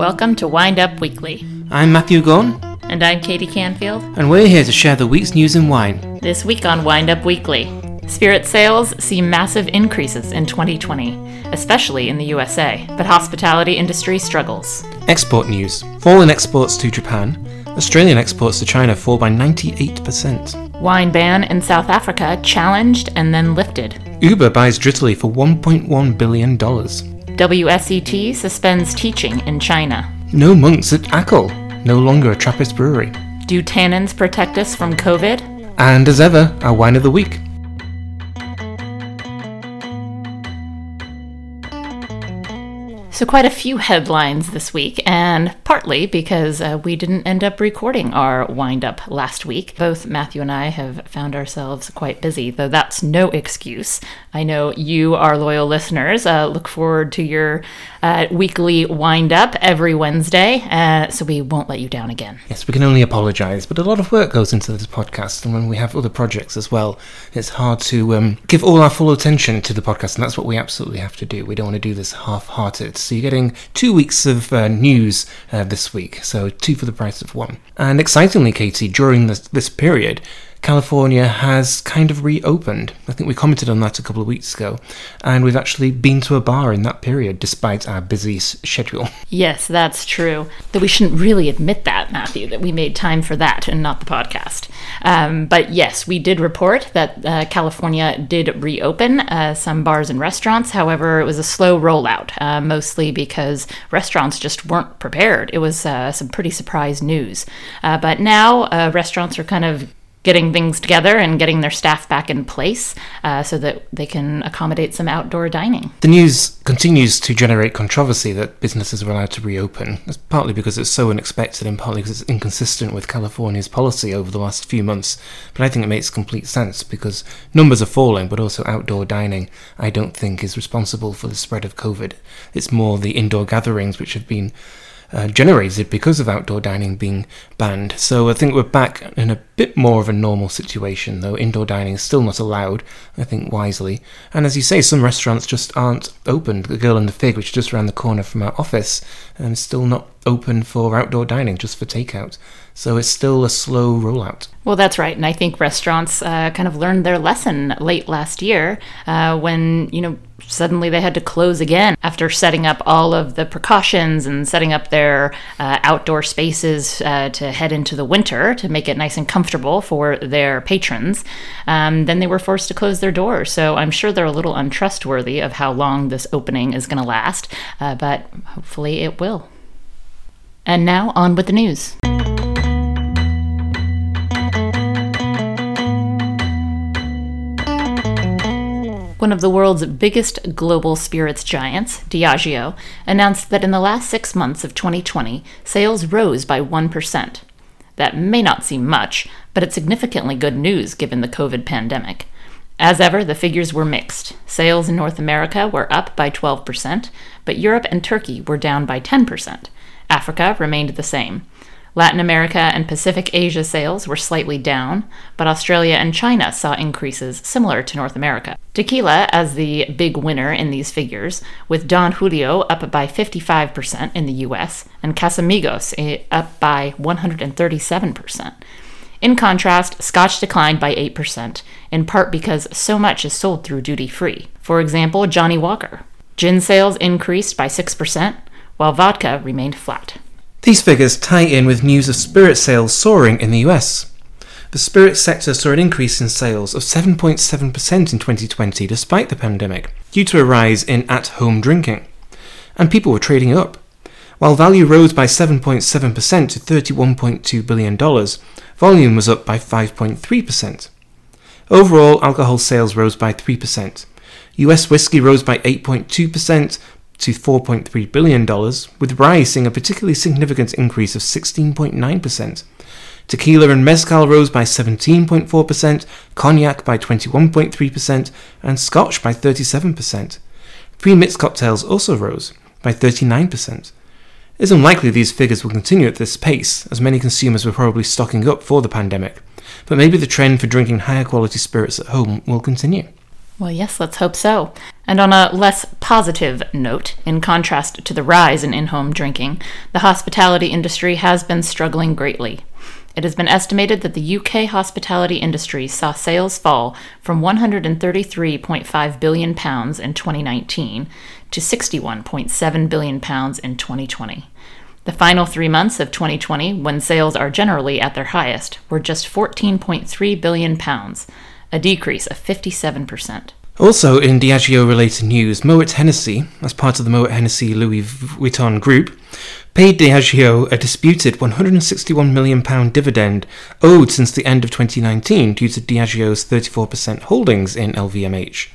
Welcome to Wind Up Weekly. I'm Matthew Gorn, And I'm Katie Canfield. and we're here to share the week's news in wine. This week on Wind Up Weekly, spirit sales see massive increases in 2020, especially in the USA, but hospitality industry struggles. Export news fall in exports to Japan. Australian exports to China fall by 98%. Wine ban in South Africa challenged and then lifted. Uber buys Drizly for $1.1 billion. WSET suspends teaching in China. No monks at Achel, no longer a Trappist brewery. Do tannins protect us from COVID? And as ever, our wine of the week. So, quite a few headlines this week, and partly because uh, we didn't end up recording our wind up last week. Both Matthew and I have found ourselves quite busy, though that's no excuse. I know you, our loyal listeners, uh, look forward to your uh, weekly wind up every Wednesday, uh, so we won't let you down again. Yes, we can only apologise, but a lot of work goes into this podcast, and when we have other projects as well, it's hard to um, give all our full attention to the podcast, and that's what we absolutely have to do. We don't want to do this half-hearted. So you're getting two weeks of uh, news uh, this week, so two for the price of one. And excitingly, Katie, during this, this period, California has kind of reopened. I think we commented on that a couple of weeks ago, and we've actually been to a bar in that period despite our busy schedule. Yes, that's true. Though we shouldn't really admit that, Matthew, that we made time for that and not the podcast. Um, but yes, we did report that uh, California did reopen uh, some bars and restaurants. However, it was a slow rollout, uh, mostly because restaurants just weren't prepared. It was uh, some pretty surprise news. Uh, but now uh, restaurants are kind of getting things together and getting their staff back in place uh, so that they can accommodate some outdoor dining. The news continues to generate controversy that businesses are allowed to reopen. Partly because it's so unexpected and partly because it's inconsistent with California's policy over the last few months. But I think it makes complete sense because numbers are falling, but also outdoor dining, I don't think, is responsible for the spread of COVID. It's more the indoor gatherings which have been uh, generated because of outdoor dining being banned. So I think we're back in a bit more of a normal situation, though indoor dining is still not allowed, I think wisely. And as you say, some restaurants just aren't open. The Girl and the Fig, which is just around the corner from our office, is still not open for outdoor dining, just for takeout. So it's still a slow rollout. Well, that's right, and I think restaurants uh, kind of learned their lesson late last year uh, when you know suddenly they had to close again after setting up all of the precautions and setting up their uh, outdoor spaces uh, to head into the winter to make it nice and comfortable for their patrons. Um, then they were forced to close their doors, so I'm sure they're a little untrustworthy of how long this opening is going to last, uh, but hopefully it will. And now on with the news. One of the world's biggest global spirits giants, Diageo, announced that in the last six months of 2020, sales rose by 1%. That may not seem much, but it's significantly good news given the COVID pandemic. As ever, the figures were mixed. Sales in North America were up by 12%, but Europe and Turkey were down by 10%. Africa remained the same. Latin America and Pacific Asia sales were slightly down, but Australia and China saw increases similar to North America. Tequila as the big winner in these figures, with Don Julio up by 55% in the US and Casamigos eh, up by 137%. In contrast, Scotch declined by 8%, in part because so much is sold through duty free. For example, Johnnie Walker. Gin sales increased by 6%, while vodka remained flat. These figures tie in with news of spirit sales soaring in the US. The spirit sector saw an increase in sales of 7.7% in 2020 despite the pandemic, due to a rise in at home drinking. And people were trading up. While value rose by 7.7% to $31.2 billion, volume was up by 5.3%. Overall, alcohol sales rose by 3%. US whiskey rose by 8.2%, to $4.3 billion, with rye seeing a particularly significant increase of 16.9%. Tequila and mezcal rose by 17.4%, cognac by 21.3%, and scotch by 37%. Pre-mixed cocktails also rose by 39%. It's unlikely these figures will continue at this pace, as many consumers were probably stocking up for the pandemic, but maybe the trend for drinking higher quality spirits at home will continue. Well, yes, let's hope so. And on a less positive note, in contrast to the rise in in home drinking, the hospitality industry has been struggling greatly. It has been estimated that the UK hospitality industry saw sales fall from £133.5 billion in 2019 to £61.7 billion in 2020. The final three months of 2020, when sales are generally at their highest, were just £14.3 billion, a decrease of 57%. Also, in Diageo related news, Moet Hennessy, as part of the Moet Hennessy Louis Vuitton group, paid Diageo a disputed £161 million dividend owed since the end of 2019 due to Diageo's 34% holdings in LVMH.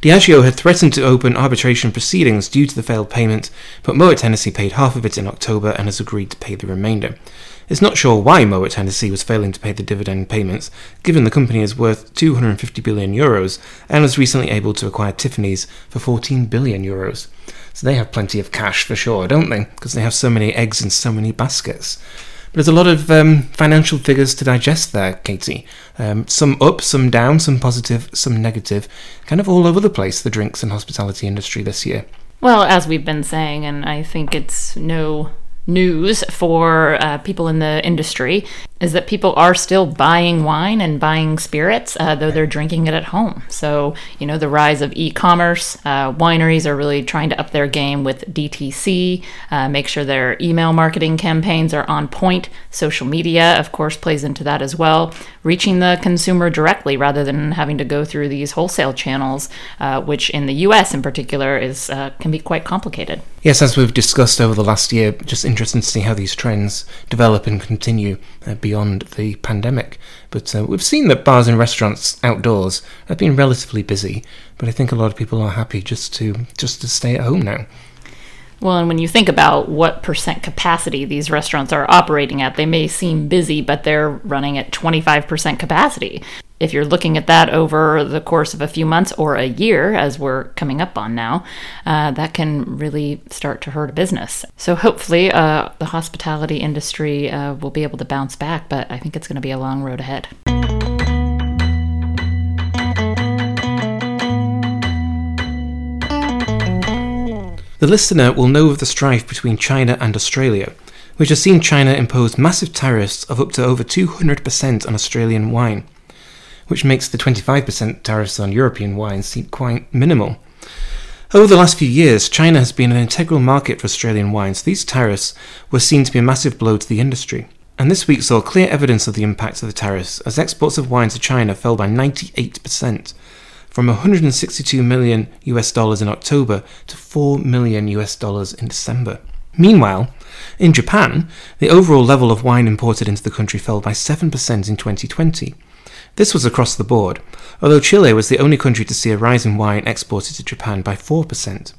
Diageo had threatened to open arbitration proceedings due to the failed payment, but Moet Hennessy paid half of it in October and has agreed to pay the remainder. It's not sure why Moet Hennessy was failing to pay the dividend payments, given the company is worth 250 billion euros and was recently able to acquire Tiffany's for 14 billion euros. So they have plenty of cash for sure, don't they? Because they have so many eggs in so many baskets. There's a lot of um, financial figures to digest there, Katie. Um, some up, some down, some positive, some negative. Kind of all over the place, the drinks and hospitality industry this year. Well, as we've been saying, and I think it's no news for uh, people in the industry is that people are still buying wine and buying spirits, uh, though they're drinking it at home. So, you know, the rise of e commerce, uh, wineries are really trying to up their game with DTC, uh, make sure their email marketing campaigns are on point. Social media, of course, plays into that as well, reaching the consumer directly rather than having to go through these wholesale channels, uh, which in the US in particular is uh, can be quite complicated. Yes, as we've discussed over the last year, just interesting to see how these trends develop and continue uh, beyond the pandemic. But uh, we've seen that bars and restaurants outdoors have been relatively busy, but I think a lot of people are happy just to just to stay at home now. Well, and when you think about what percent capacity these restaurants are operating at, they may seem busy, but they're running at 25% capacity if you're looking at that over the course of a few months or a year, as we're coming up on now, uh, that can really start to hurt a business. So hopefully, uh, the hospitality industry uh, will be able to bounce back, but I think it's going to be a long road ahead. The listener will know of the strife between China and Australia, which has seen China impose massive tariffs of up to over 200% on Australian wine which makes the 25% tariffs on European wines seem quite minimal. Over the last few years, China has been an integral market for Australian wines. These tariffs were seen to be a massive blow to the industry. And this week saw clear evidence of the impact of the tariffs as exports of wine to China fell by 98%, from 162 million US dollars in October to 4 million US dollars in December. Meanwhile, in Japan, the overall level of wine imported into the country fell by 7% in 2020, this was across the board, although Chile was the only country to see a rise in wine exported to Japan by 4%.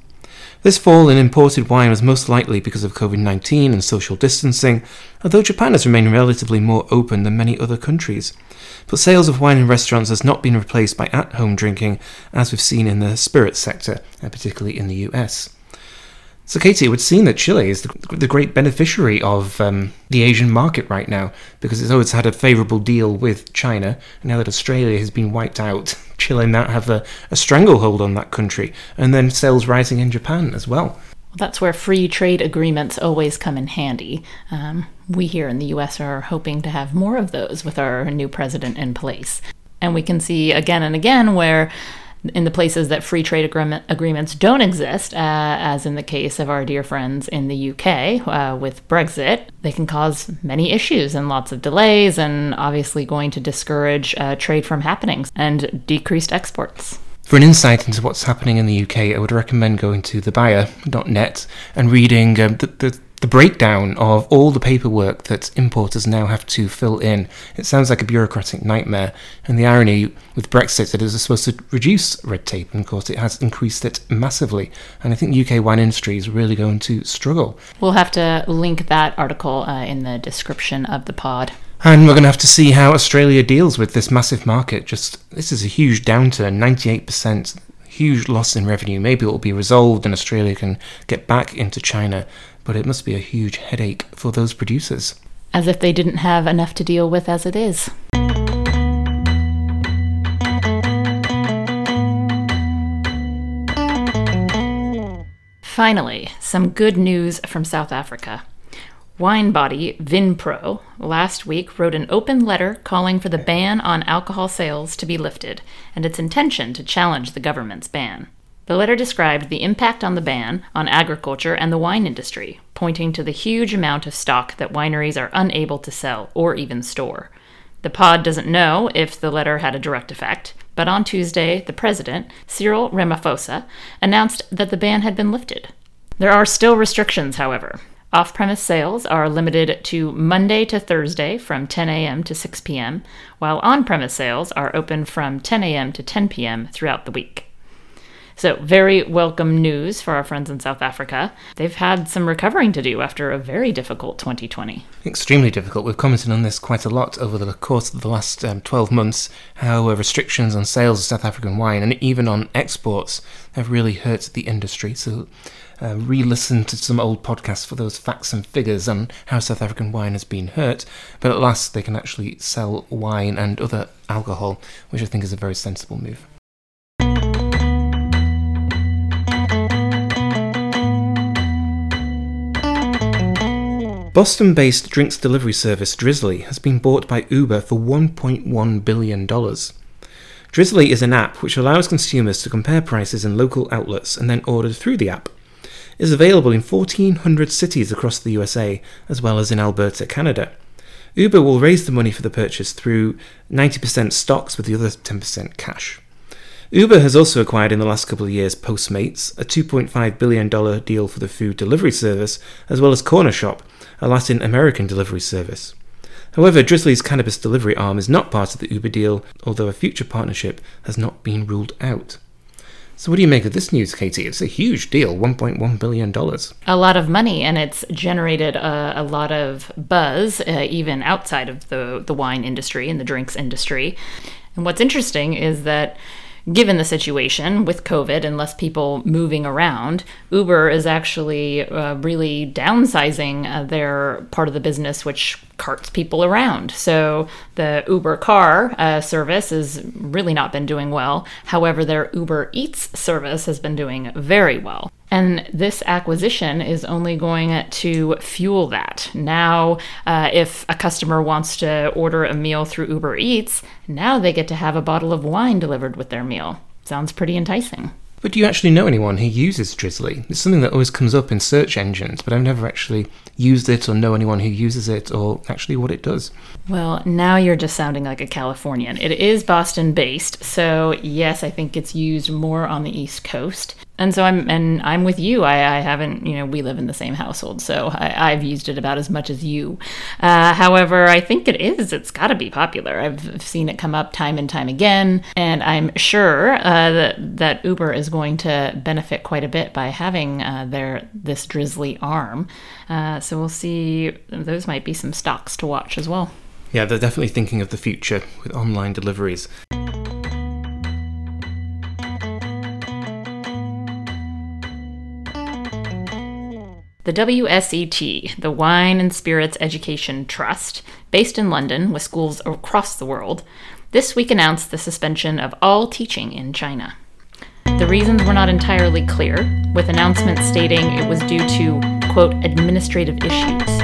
This fall in imported wine was most likely because of COVID 19 and social distancing, although Japan has remained relatively more open than many other countries. But sales of wine in restaurants has not been replaced by at home drinking, as we've seen in the spirits sector, and particularly in the US. So, Katie, it would seem that Chile is the, the great beneficiary of um, the Asian market right now because it's always had a favourable deal with China. And now that Australia has been wiped out, Chile now have a, a stranglehold on that country, and then sales rising in Japan as well. Well, that's where free trade agreements always come in handy. Um, we here in the US are hoping to have more of those with our new president in place. And we can see again and again where in the places that free trade agreement, agreements don't exist, uh, as in the case of our dear friends in the UK uh, with Brexit, they can cause many issues and lots of delays, and obviously going to discourage uh, trade from happening and decreased exports. For an insight into what's happening in the UK, I would recommend going to thebuyer.net and reading um, the, the the breakdown of all the paperwork that importers now have to fill in. It sounds like a bureaucratic nightmare, and the irony with Brexit that it is supposed to reduce red tape, and of course it has increased it massively. And I think UK wine industry is really going to struggle. We'll have to link that article uh, in the description of the pod. And we're going to have to see how Australia deals with this massive market. Just this is a huge downturn, 98% huge loss in revenue. Maybe it will be resolved and Australia can get back into China but it must be a huge headache for those producers. As if they didn't have enough to deal with as it is. Finally, some good news from South Africa. Wine body Vinpro last week wrote an open letter calling for the ban on alcohol sales to be lifted and its intention to challenge the government's ban. The letter described the impact on the ban on agriculture and the wine industry, pointing to the huge amount of stock that wineries are unable to sell or even store. The pod doesn't know if the letter had a direct effect, but on Tuesday, the president, Cyril Ramaphosa, announced that the ban had been lifted. There are still restrictions, however. Off premise sales are limited to Monday to Thursday from 10 a.m. to 6 p.m., while on premise sales are open from 10 a.m. to 10 p.m. throughout the week. So, very welcome news for our friends in South Africa. They've had some recovering to do after a very difficult 2020. Extremely difficult. We've commented on this quite a lot over the course of the last um, 12 months how uh, restrictions on sales of South African wine and even on exports have really hurt the industry. So, uh, re listen to some old podcasts for those facts and figures on how South African wine has been hurt. But at last, they can actually sell wine and other alcohol, which I think is a very sensible move. Boston based drinks delivery service Drizly has been bought by Uber for $1.1 billion. Drizly is an app which allows consumers to compare prices in local outlets and then order through the app. It is available in 1,400 cities across the USA, as well as in Alberta, Canada. Uber will raise the money for the purchase through 90% stocks with the other 10% cash. Uber has also acquired in the last couple of years Postmates, a $2.5 billion deal for the food delivery service, as well as Cornershop, a Latin American delivery service. However, Drizly's cannabis delivery arm is not part of the Uber deal, although a future partnership has not been ruled out. So, what do you make of this news, Katie? It's a huge deal $1.1 billion. A lot of money, and it's generated a, a lot of buzz, uh, even outside of the, the wine industry and the drinks industry. And what's interesting is that given the situation with COVID and less people moving around, Uber is actually uh, really downsizing uh, their part of the business, which carts people around. So the Uber car uh, service has really not been doing well. However, their Uber Eats service has been doing very well. And this acquisition is only going to fuel that. Now, uh, if a customer wants to order a meal through Uber Eats, now they get to have a bottle of wine delivered with their meal. Sounds pretty enticing. But do you actually know anyone who uses Drizly? It's something that always comes up in search engines, but I've never actually used it or know anyone who uses it or actually what it does. Well, now you're just sounding like a Californian. It is Boston based, so yes, I think it's used more on the East Coast and so I'm and I'm with you. I, I haven't, you know, we live in the same household, so I, have used it about as much as you. Uh, however, I think it is. It's got to be popular. I've seen it come up time and time again, and I'm sure uh, that that Uber is going to benefit quite a bit by having uh, their this Drizly arm. Uh, so we'll see. Those might be some stocks to watch as well. Yeah, they're definitely thinking of the future with online deliveries. The WSET, the Wine and Spirits Education Trust, based in London with schools across the world, this week announced the suspension of all teaching in China. The reasons were not entirely clear, with announcements stating it was due to, quote, administrative issues.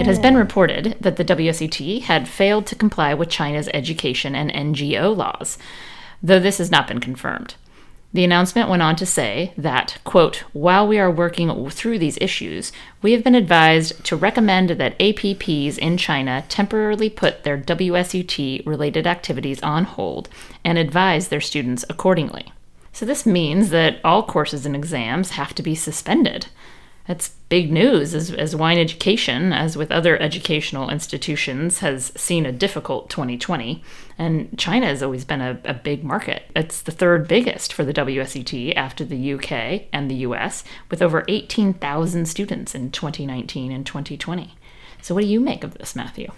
It has been reported that the WSET had failed to comply with China's education and NGO laws, though this has not been confirmed. The announcement went on to say that, quote, while we are working through these issues, we have been advised to recommend that APPs in China temporarily put their WSET related activities on hold and advise their students accordingly. So this means that all courses and exams have to be suspended. That's big news as, as wine education, as with other educational institutions, has seen a difficult 2020. And China has always been a, a big market. It's the third biggest for the WSET after the UK and the US, with over 18,000 students in 2019 and 2020. So, what do you make of this, Matthew?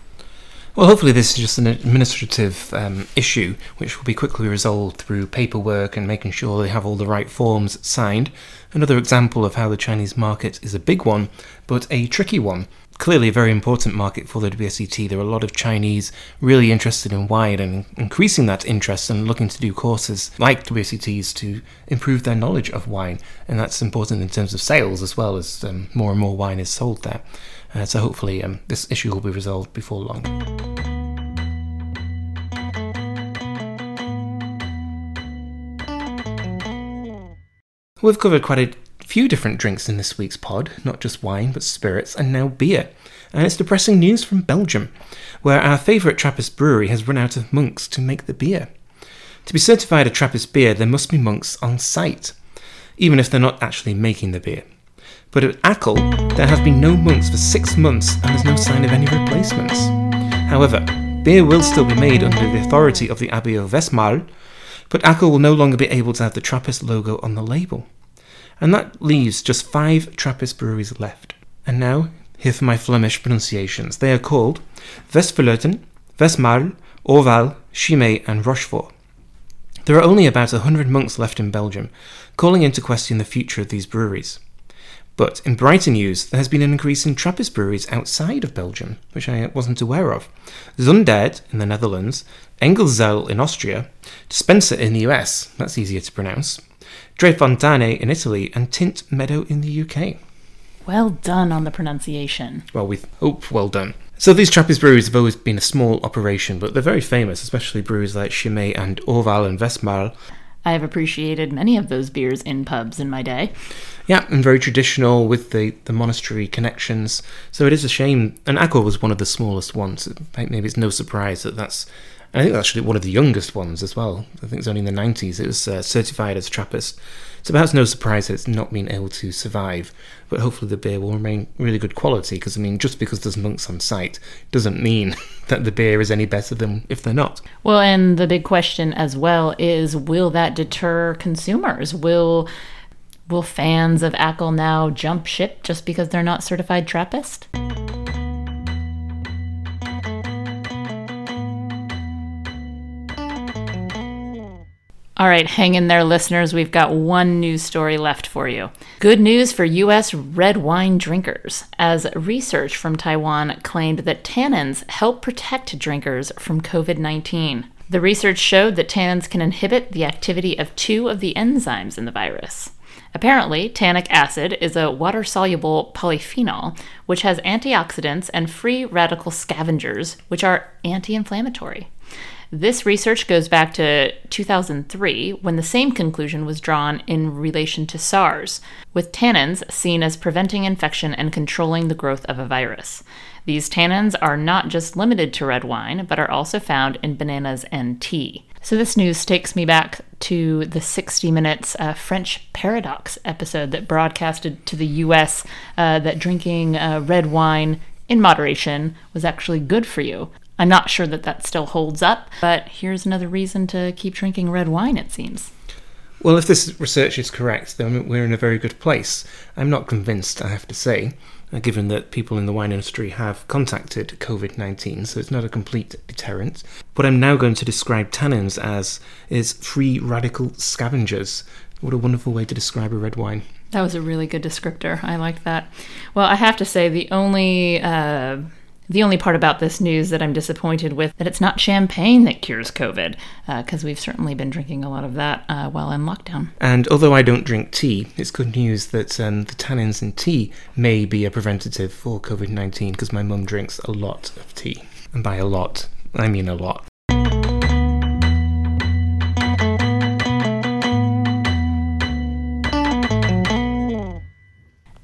Well, hopefully, this is just an administrative um, issue which will be quickly resolved through paperwork and making sure they have all the right forms signed. Another example of how the Chinese market is a big one, but a tricky one. clearly a very important market for the WSET. There are a lot of Chinese really interested in wine and increasing that interest and looking to do courses like WSETs to improve their knowledge of wine. And that's important in terms of sales as well as um, more and more wine is sold there. Uh, so hopefully um, this issue will be resolved before long. We've covered quite a few different drinks in this week's pod, not just wine, but spirits, and now beer. And it's depressing news from Belgium, where our favourite Trappist brewery has run out of monks to make the beer. To be certified a Trappist beer, there must be monks on site, even if they're not actually making the beer. But at Achel, there have been no monks for six months and there's no sign of any replacements. However, beer will still be made under the authority of the Abbey of Westmalle, but Achel will no longer be able to have the Trappist logo on the label. And that leaves just five Trappist breweries left. And now, here for my Flemish pronunciations. They are called Westvleteren, Westmalle, Orval, Chimay, and Rochefort. There are only about a hundred monks left in Belgium, calling into question the future of these breweries. But in brighter news, there has been an increase in Trappist breweries outside of Belgium, which I wasn't aware of. Zundert in the Netherlands, Engelszell in Austria, Spencer in the US, that's easier to pronounce, Tre Fontane in Italy, and Tynt Meadow in the UK. Well done on the pronunciation. Well, we hope well done. So these Trappist breweries have always been a small operation, but they're very famous, especially breweries like Chimay and Orval and Westmalle. I have appreciated many of those beers in pubs in my day. Yeah, and very traditional with the, the monastery connections. So it is a shame. And Achel was one of the smallest ones. Maybe it's no surprise that that's. I think that's actually one of the youngest ones as well. I think it's only in the 90s it was uh, certified as Trappist. So perhaps no surprise that it's not been able to survive. But hopefully the beer will remain really good quality. Because I mean, just because there's monks on site doesn't mean that the beer is any better than if they're not. Well, and the big question as well is will that deter consumers? Will Will fans of Achel now jump ship just because they're not certified Trappist? All right, hang in there, listeners. We've got one news story left for you. Good news for U.S. red wine drinkers, as research from Taiwan claimed that tannins help protect drinkers from COVID 19. The research showed that tannins can inhibit the activity of two of the enzymes in the virus. Apparently, tannic acid is a water soluble polyphenol which has antioxidants and free radical scavengers, which are anti inflammatory. This research goes back to 2003 when the same conclusion was drawn in relation to SARS, with tannins seen as preventing infection and controlling the growth of a virus. These tannins are not just limited to red wine, but are also found in bananas and tea. So, this news takes me back to the 60 Minutes uh, French Paradox episode that broadcasted to the US uh, that drinking uh, red wine in moderation was actually good for you. I'm not sure that that still holds up, but here's another reason to keep drinking red wine, it seems. Well, if this research is correct, then we're in a very good place. I'm not convinced, I have to say. Uh, given that people in the wine industry have contacted COVID 19, so it's not a complete deterrent. What I'm now going to describe tannins as is free radical scavengers. What a wonderful way to describe a red wine. That was a really good descriptor. I like that. Well, I have to say, the only. Uh the only part about this news that I'm disappointed with that it's not champagne that cures COVID, because uh, we've certainly been drinking a lot of that uh, while in lockdown. And although I don't drink tea, it's good news that um, the tannins in tea may be a preventative for COVID 19 because my mum drinks a lot of tea. And by a lot, I mean a lot.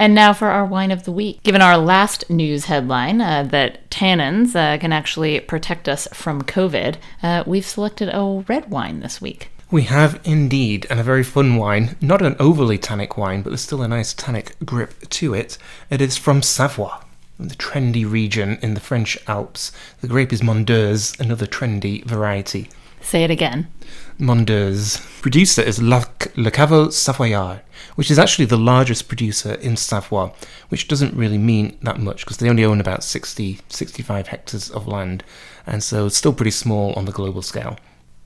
And now for our wine of the week. Given our last news headline uh, that tannins uh, can actually protect us from COVID, uh, we've selected a red wine this week. We have indeed, and a very fun wine. Not an overly tannic wine, but there's still a nice tannic grip to it. It is from Savoie, the trendy region in the French Alps. The grape is Mondeuse, another trendy variety. Say it again. Mondeuse. Producer is La, Le Caveau Savoyard, which is actually the largest producer in Savoie, which doesn't really mean that much because they only own about 60, 65 hectares of land, and so it's still pretty small on the global scale.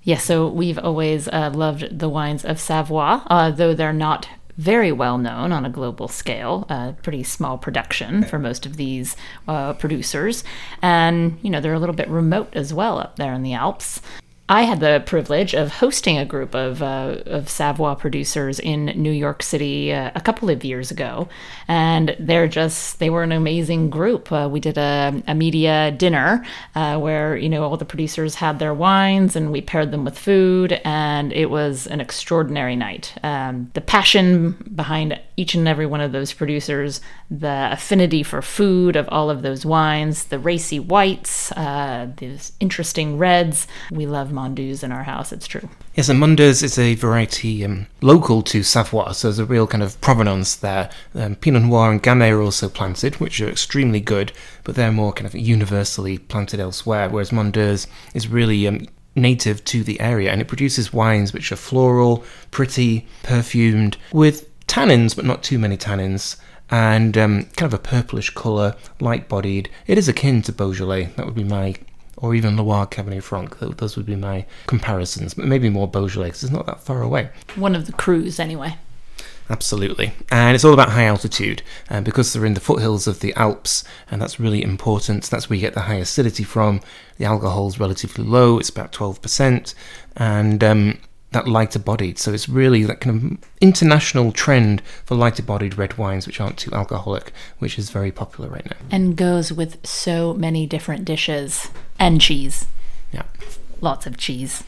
Yes, yeah, so we've always uh, loved the wines of Savoie, uh, though they're not very well known on a global scale, a pretty small production for most of these uh, producers. And, you know, they're a little bit remote as well up there in the Alps. I had the privilege of hosting a group of, uh, of Savoie producers in New York City uh, a couple of years ago, and they're just they were an amazing group. Uh, we did a, a media dinner uh, where you know all the producers had their wines and we paired them with food, and it was an extraordinary night. Um, the passion behind each and every one of those producers, the affinity for food of all of those wines, the racy whites, uh, these interesting reds. We love Mondeuse in our house, it's true. Yes, and Mondeuse is a variety um, local to Savoie, so there's a real kind of provenance there. Um, Pinot Noir and Gamay are also planted, which are extremely good, but they're more kind of universally planted elsewhere, whereas Mondeuse is really um, native to the area and it produces wines which are floral, pretty, perfumed, with tannins, but not too many tannins. And um, kind of a purplish colour, light bodied. It is akin to Beaujolais. That would be my or even Loire Cabernet Franc. Those would be my comparisons, but maybe more Beaujolais because it's not that far away. One of the crus, anyway. Absolutely. And it's all about high altitude. And because they're in the foothills of the Alps, and that's really important, that's where you get the high acidity from. The alcohol is relatively low, it's about 12%. And um, that lighter bodied. So it's really that kind of international trend for lighter bodied red wines, which aren't too alcoholic, which is very popular right now. And goes with so many different dishes and cheese. Yeah. Lots of cheese.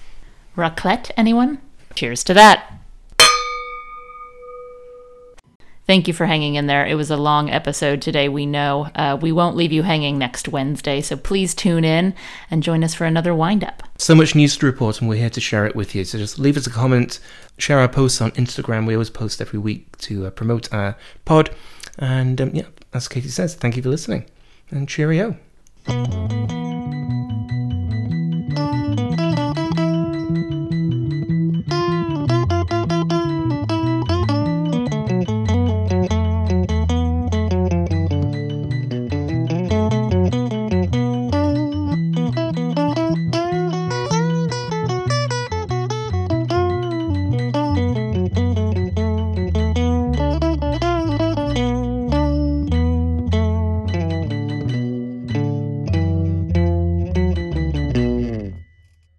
Raclette, anyone? Cheers to that. Thank you for hanging in there. It was a long episode today, we know. Uh, we won't leave you hanging next Wednesday, so please tune in and join us for another wind up. So much news to report, and we're here to share it with you. So just leave us a comment, share our posts on Instagram. We always post every week to uh, promote our pod. And um, yeah, as Katie says, thank you for listening, and cheerio.